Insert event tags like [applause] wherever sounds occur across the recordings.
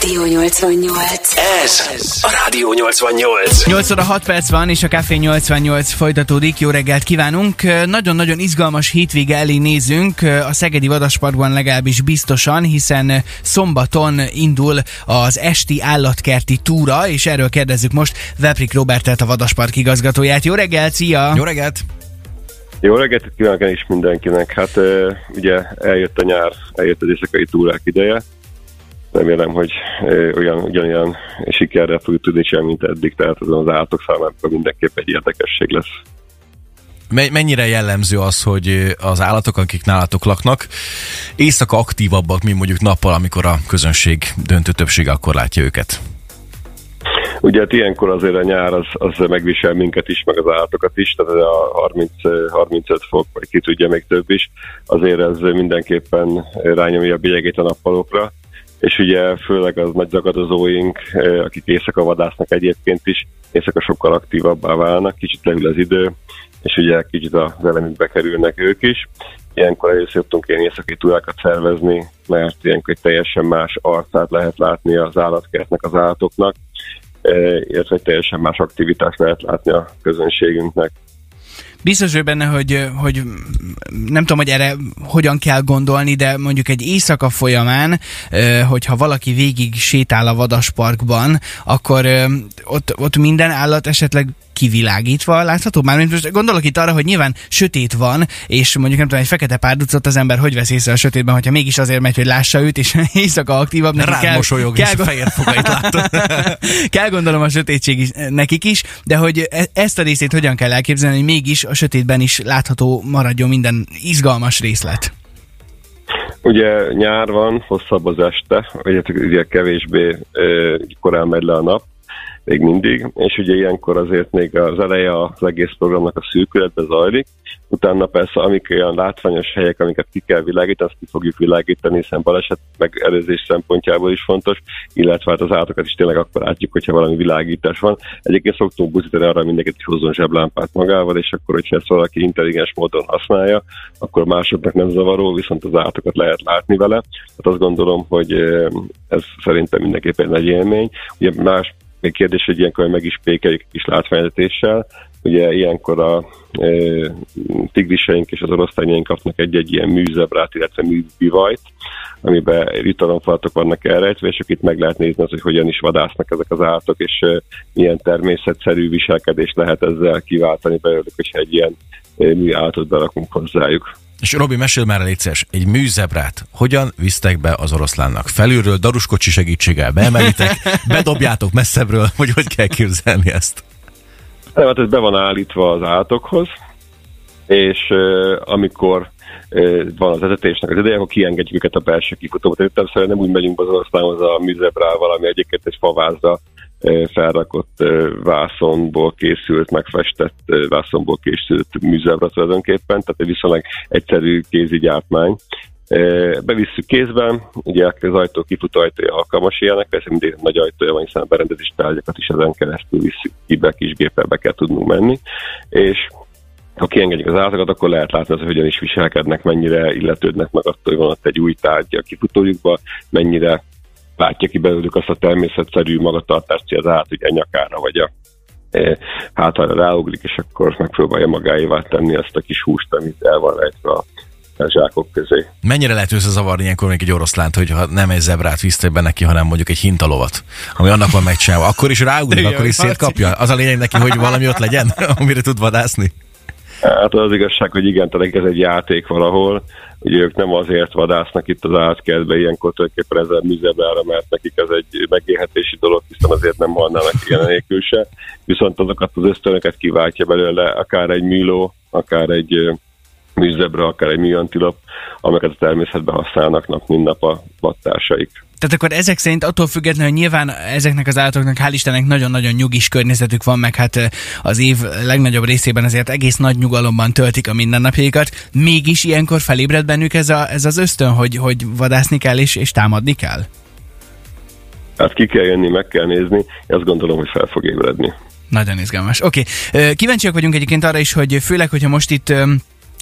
Rádió 88. Ez a Rádió 88. 8 óra 6 perc van, és a Café 88 folytatódik. Jó reggelt kívánunk! Nagyon-nagyon izgalmas hétvége elé nézünk, a Szegedi Vadasparkban legalábbis biztosan, hiszen szombaton indul az esti állatkerti túra, és erről kérdezzük most Veprik Robertet, a Vadaspark igazgatóját. Jó reggelt, szia! Jó reggelt! Jó reggelt kívánok is mindenkinek. Hát ugye eljött a nyár, eljött az éjszakai túrák ideje. Remélem, hogy olyan, ugyanolyan sikerrel fogjuk tudni csinálni, mint eddig, tehát azon az állatok számára mindenképp egy érdekesség lesz. Mennyire jellemző az, hogy az állatok, akik nálatok laknak, éjszaka aktívabbak, mint mondjuk nappal, amikor a közönség döntő többsége akkor látja őket? Ugye hát ilyenkor azért a nyár az, az megvisel minket is, meg az állatokat is, tehát a 30, 35 fok, vagy ki tudja még több is, azért ez mindenképpen rányomja a bélyegét a nappalokra, és ugye főleg az nagy zagadozóink, akik éjszaka vadásznak egyébként is, éjszaka sokkal aktívabbá válnak, kicsit leül az idő, és ugye kicsit az elemükbe kerülnek ők is. Ilyenkor először szoktunk ilyen éjszakai túrákat szervezni, mert ilyenkor egy teljesen más arcát lehet látni az állatkertnek, az állatoknak, illetve egy teljesen más aktivitást lehet látni a közönségünknek. Biztos vagy benne, hogy, hogy nem tudom, hogy erre hogyan kell gondolni, de mondjuk egy éjszaka folyamán, hogyha valaki végig sétál a vadasparkban, akkor ott, ott minden állat esetleg kivilágítva látható? Mármint most gondolok itt arra, hogy nyilván sötét van, és mondjuk nem tudom, egy fekete párducot az ember hogy vesz észre a sötétben, hogyha mégis azért megy, hogy lássa őt, és [laughs] éjszaka aktívabb, neki kell, mosolyog, kell, és a fehér fogait [laughs] kell gondolom a sötétség is, nekik is, de hogy e- ezt a részét hogyan kell elképzelni, hogy mégis a sötétben is látható maradjon minden izgalmas részlet? Ugye nyár van, hosszabb az este, ugye kevésbé korán megy le a nap, még mindig, és ugye ilyenkor azért még az eleje az egész programnak a szűkületbe zajlik, utána persze amik olyan látványos helyek, amiket ki kell világítani, azt ki fogjuk világítani, hiszen baleset megelőzés szempontjából is fontos, illetve hát az állatokat is tényleg akkor látjuk, hogyha valami világítás van. Egyébként szoktunk buzdítani arra, hogy mindenkit is hozzon zseblámpát magával, és akkor, hogyha ezt valaki intelligens módon használja, akkor másoknak nem zavaró, viszont az állatokat lehet látni vele. Hát azt gondolom, hogy eh, ez szerintem mindenképpen egy élmény. Ugye más még kérdés, hogy ilyenkor meg is pékeljük kis látványvezetéssel. Ugye ilyenkor a e, tigriseink és az oroszlányaink kapnak egy-egy ilyen műzebrát, illetve műbivajt, amiben jutalomfalatok vannak elrejtve, és itt meg lehet nézni az, hogy hogyan is vadásznak ezek az állatok, és e, milyen természetszerű viselkedés lehet ezzel kiváltani belőlük, hogyha egy ilyen e, műállatot berakunk hozzájuk. És Robi, mesél már létszes, egy műzebrát hogyan visztek be az oroszlánnak? Felülről daruskocsi segítséggel beemelitek, [laughs] bedobjátok messzebbről, hogy hogy kell képzelni ezt? Nem, hát ez be van állítva az állatokhoz, és uh, amikor uh, van az etetésnek az ideje, akkor kiengedjük őket a belső kifutóba. Tehát többször nem úgy megyünk az oroszlánhoz a műzebrával, ami egyébként egy favázra felrakott vászonból készült, megfestett vászonból készült műzebra tulajdonképpen, tehát egy viszonylag egyszerű kézi gyártmány. Bevisszük kézben, ugye az ajtó kifutó ajtója alkalmas ilyenek, persze mindig nagy ajtója van, hiszen a berendezés tárgyakat is ezen keresztül visszük ki, be kis géppel be kell tudnunk menni, és ha kiengedjük az állatokat, akkor lehet látni, hogy hogyan is viselkednek, mennyire illetődnek meg attól, hogy van ott egy új tárgy a kifutójukba, mennyire látja ki belőlük azt a természetszerű magatartást, hogy az állat ugye nyakára vagy a e, hátára ráugrik, és akkor megpróbálja magáévá tenni azt a kis húst, amit el van rejtve a a zsákok közé. Mennyire lehet összezavarni ilyenkor még egy oroszlánt, hogyha nem egy zebrát visztek be neki, hanem mondjuk egy hintalovat, ami annak van megcsinálva. Akkor is ráugrik, akkor is szétkapja. Az a lényeg neki, hogy valami ott legyen, [laughs] amire tud vadászni. Hát az igazság, hogy igen, tehát ez egy játék valahol, Ugye ők nem azért vadásznak itt az átkertbe ilyenkor tulajdonképpen ezzel műzebrára, mert nekik ez egy megélhetési dolog, hiszen azért nem halnának ilyen nélkül se. Viszont azokat az ösztönöket kiváltja belőle akár egy műló, akár egy műzebra, akár egy műantilop, amiket a természetben használnak nap, mint nap a vattársaik. Tehát akkor ezek szerint attól függetlenül, hogy nyilván ezeknek az állatoknak hál' Istennek nagyon-nagyon nyugis környezetük van, meg hát az év legnagyobb részében azért egész nagy nyugalomban töltik a mindennapjaikat, mégis ilyenkor felébred bennük ez, a, ez az ösztön, hogy, hogy vadászni kell és, és támadni kell? Hát ki kell jönni, meg kell nézni, azt gondolom, hogy fel fog ébredni. Nagyon izgalmas. Oké, okay. kíváncsiak vagyunk egyébként arra is, hogy főleg, hogyha most itt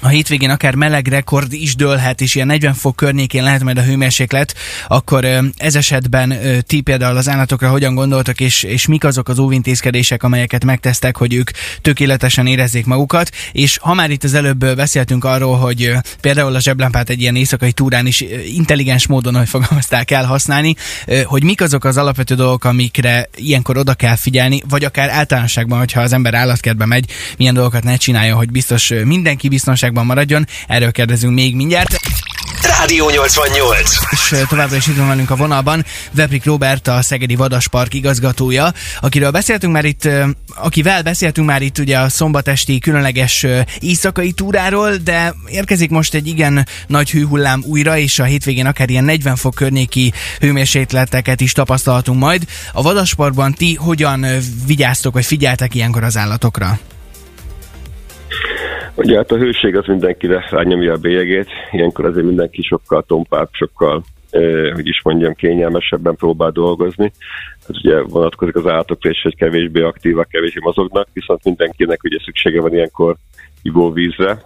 a hétvégén akár meleg rekord is dőlhet, és ilyen 40 fok környékén lehet majd a hőmérséklet, akkor ez esetben ti például az állatokra hogyan gondoltak, és, és mik azok az óvintézkedések, amelyeket megtesztek, hogy ők tökéletesen érezzék magukat, és ha már itt az előbb beszéltünk arról, hogy például a zseblámpát egy ilyen éjszakai túrán is intelligens módon, hogy fogalmazták, kell használni, hogy mik azok az alapvető dolgok, amikre ilyenkor oda kell figyelni, vagy akár általánosságban, hogyha az ember állatkertbe megy, milyen dolgokat ne csinálja, hogy biztos mindenki biztonságban maradjon. Erről kérdezünk még mindjárt. Rádió 88. És továbbra is itt van velünk a vonalban Veprik Robert, a Szegedi Vadaspark igazgatója, akiről beszéltünk már itt, akivel beszéltünk már itt ugye a szombatesti különleges éjszakai túráról, de érkezik most egy igen nagy hőhullám újra, és a hétvégén akár ilyen 40 fok környéki hőmérsékleteket is tapasztalhatunk majd. A Vadasparkban ti hogyan vigyáztok, vagy figyeltek ilyenkor az állatokra? Ugye hát a hőség az mindenkire rányomja a bélyegét, ilyenkor azért mindenki sokkal tompább, sokkal eh, hogy is mondjam, kényelmesebben próbál dolgozni. Hát ugye vonatkozik az állatokra is, hogy kevésbé aktívak, kevésbé mozognak, viszont mindenkinek ugye szüksége van ilyenkor ivóvízre.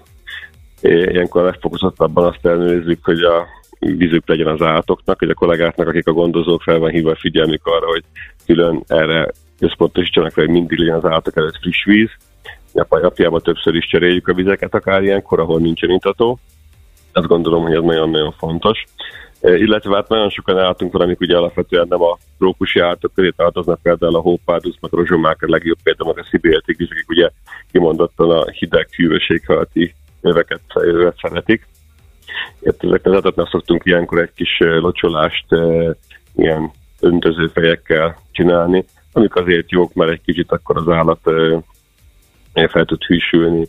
Ilyenkor a legfokozottabban azt elnőzzük, hogy a vízük legyen az állatoknak, hogy a kollégáknak, akik a gondozók fel van hívva figyelmük arra, hogy külön erre összpontosítsanak, hogy mindig legyen az állatok előtt friss víz, napjában többször is cseréljük a vizeket, akár ilyenkor, ahol nincsen intató. Azt gondolom, hogy ez nagyon-nagyon fontos. E, illetve hát nagyon sokan állatunk van, amik ugye alapvetően nem a trópusi állatok közé tartoznak, például a hópárdusz, meg a rozsomák a legjobb példa, meg a szibéltigris, akik ugye kimondottan a hideg, hűvösséghati öveket szeretik. Itt ezeknek adatnak szoktunk ilyenkor egy kis locsolást ilyen öntöző fejekkel csinálni, amik azért jók, mert egy kicsit akkor az állat fel tud hűsülni,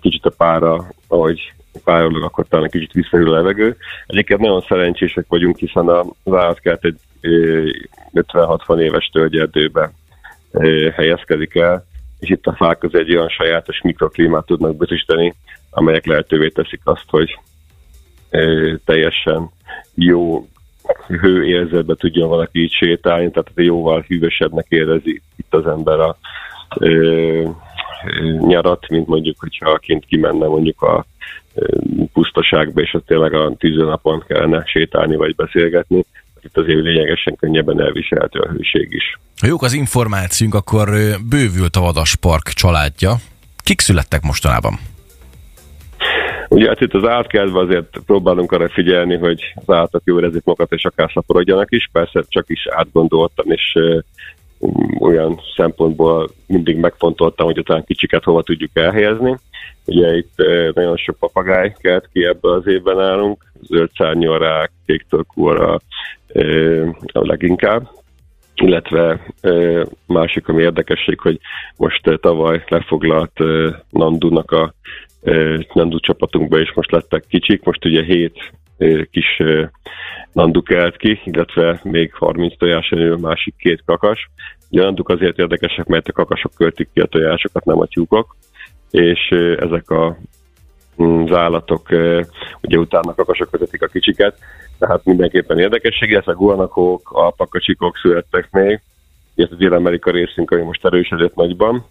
kicsit a pára, ahogy párolog, akkor talán kicsit visszahűl a levegő. Egyébként nagyon szerencsések vagyunk, hiszen az állatkert egy 50-60 éves tölgyerdőbe helyezkedik el, és itt a fák az egy olyan sajátos mikroklímát tudnak biztosítani, amelyek lehetővé teszik azt, hogy teljesen jó hőérzetbe tudjon valaki így sétálni, tehát jóval hűvösebbnek érezi itt az ember a nyarat, mint mondjuk, hogyha kint kimenne mondjuk a pusztaságba, és ott tényleg a tűzőnapon kellene sétálni vagy beszélgetni. Itt azért lényegesen könnyebben elviselhető a hőség is. Ha jók az információnk, akkor bővült a Vadaspark családja. Kik születtek mostanában? Ugye hát itt az állatkertben azért próbálunk arra figyelni, hogy az állatok jól érezzék magukat, és akár szaporodjanak is, persze csak is átgondoltam, és olyan szempontból mindig megfontoltam, hogy utána kicsiket hova tudjuk elhelyezni. Ugye itt nagyon sok papagáj kelt ki ebbe az évben állunk, zöld szárnyalrák, kék torkúra a leginkább, illetve másik, ami érdekesség, hogy most tavaly lefoglalt Nandunak a Nandu csapatunkba is most lettek kicsik, most ugye hét kis nandu kelt ki, illetve még 30 tojásanyő, másik két kakas. Ugye nanduk azért érdekesek, mert a kakasok költik ki a tojásokat, nem a tyúkok, és ezek a mm, az állatok ugye utána kakasok vezetik a kicsiket, tehát mindenképpen érdekesség, a guanakók, alpakacsikok születtek még, ez a Dél-Amerika részünk, ami most erősödött nagyban.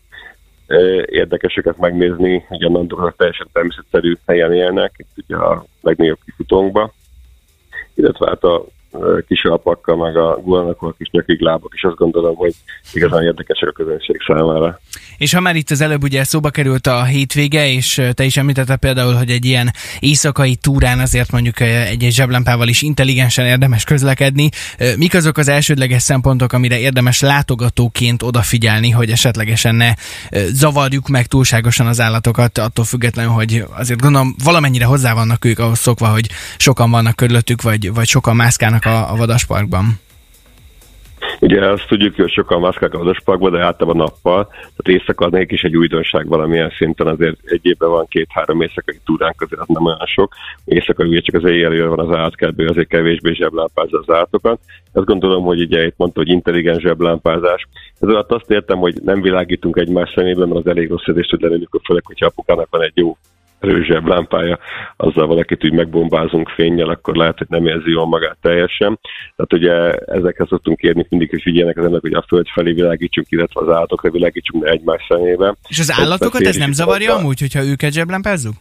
Érdekes őket megnézni, hogy a nandok teljesen természetszerű helyen élnek, itt ugye a legnagyobb kifutónkba, illetve hát a kis alpakkal, meg a gulanakol, a kis nyakig lábak, és azt gondolom, hogy igazán érdekesek a közönség számára. És ha már itt az előbb ugye szóba került a hétvége, és te is említetted például, hogy egy ilyen éjszakai túrán azért mondjuk egy-egy zseblámpával is intelligensen érdemes közlekedni. Mik azok az elsődleges szempontok, amire érdemes látogatóként odafigyelni, hogy esetlegesen ne zavarjuk meg túlságosan az állatokat, attól függetlenül, hogy azért gondolom valamennyire hozzá vannak ők ahhoz szokva, hogy sokan vannak körülöttük, vagy, vagy sokan mászkálnak a, a vadasparkban. Ugye azt tudjuk, hogy sokan mászkálnak a vadasparkban, de általában nappal. Tehát éjszaka az is egy újdonság valamilyen szinten, azért egy évben van két-három éjszakai túránk, azért az nem olyan sok. Éjszaka ugye csak az éjjel van az állatkertből, azért kevésbé zseblámpázza az állatokat. Azt gondolom, hogy ugye itt mondta, hogy intelligens zseblámpázás. Ez alatt azt értem, hogy nem világítunk egymás szemében, mert az elég rossz érzés tud lenni, főleg, hogyha apukának van egy jó erősebb lámpája, azzal valakit úgy megbombázunk fényjel, akkor lehet, hogy nem érzi jól magát teljesen. Tehát ugye ezekhez szoktunk kérni mindig, hogy figyeljenek az ennek, hogy a föld felé világítsunk, illetve az állatokra világítsunk, ne egymás szemébe. És az állatokat ez nem zavarja a... amúgy, hogyha őket zseblámpázzuk?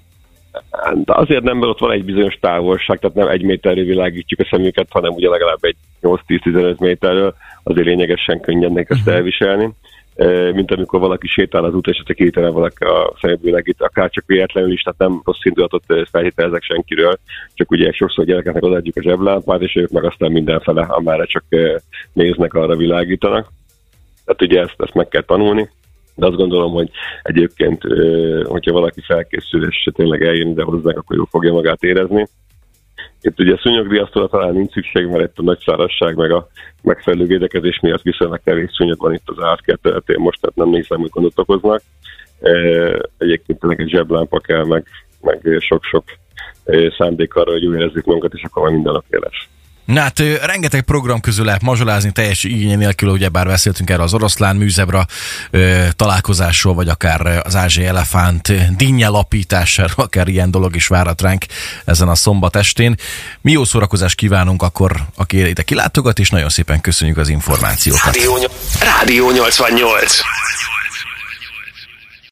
De azért nem, mert ott van egy bizonyos távolság, tehát nem egy méterről világítjuk a szemüket, hanem ugye legalább egy 8-10-15 méterről, azért lényegesen könnyednek ezt mhm. elviselni mint amikor valaki sétál az út, és csak hirtelen valaki a szemébőlegít, akár csak véletlenül is, tehát nem rossz indulatot felhitelezek senkiről, csak ugye sokszor gyerekeknek odaadjuk a zseblámpát, és ők meg aztán mindenfele, amára csak néznek, arra világítanak. Tehát ugye ezt, ezt meg kell tanulni, de azt gondolom, hogy egyébként, hogyha valaki felkészül, és tényleg eljön ide hozzánk, akkor jól fogja magát érezni. Itt ugye szúnyogriasztóra talán nincs szükség, mert itt a nagy szárazság meg a megfelelő védekezés miatt viszonylag kevés szúnyog van itt az átkert most, tehát nem hiszem, hogy gondot okoznak. Egyébként tényleg egy zseblámpa kell, meg, meg sok-sok szándék arra, hogy jól érezzük magunkat, és akkor már minden nap lesz. Na hát rengeteg program közül lehet mazsolázni teljes igény nélkül, ugye bár beszéltünk erre az oroszlán műzebra találkozásról, vagy akár az ázsiai elefánt dinnye lapításáról, akár ilyen dolog is várat ránk ezen a szombat estén. Mi jó szórakozást kívánunk akkor, aki ide kilátogat, és nagyon szépen köszönjük az információkat. Rádió, Rádió 88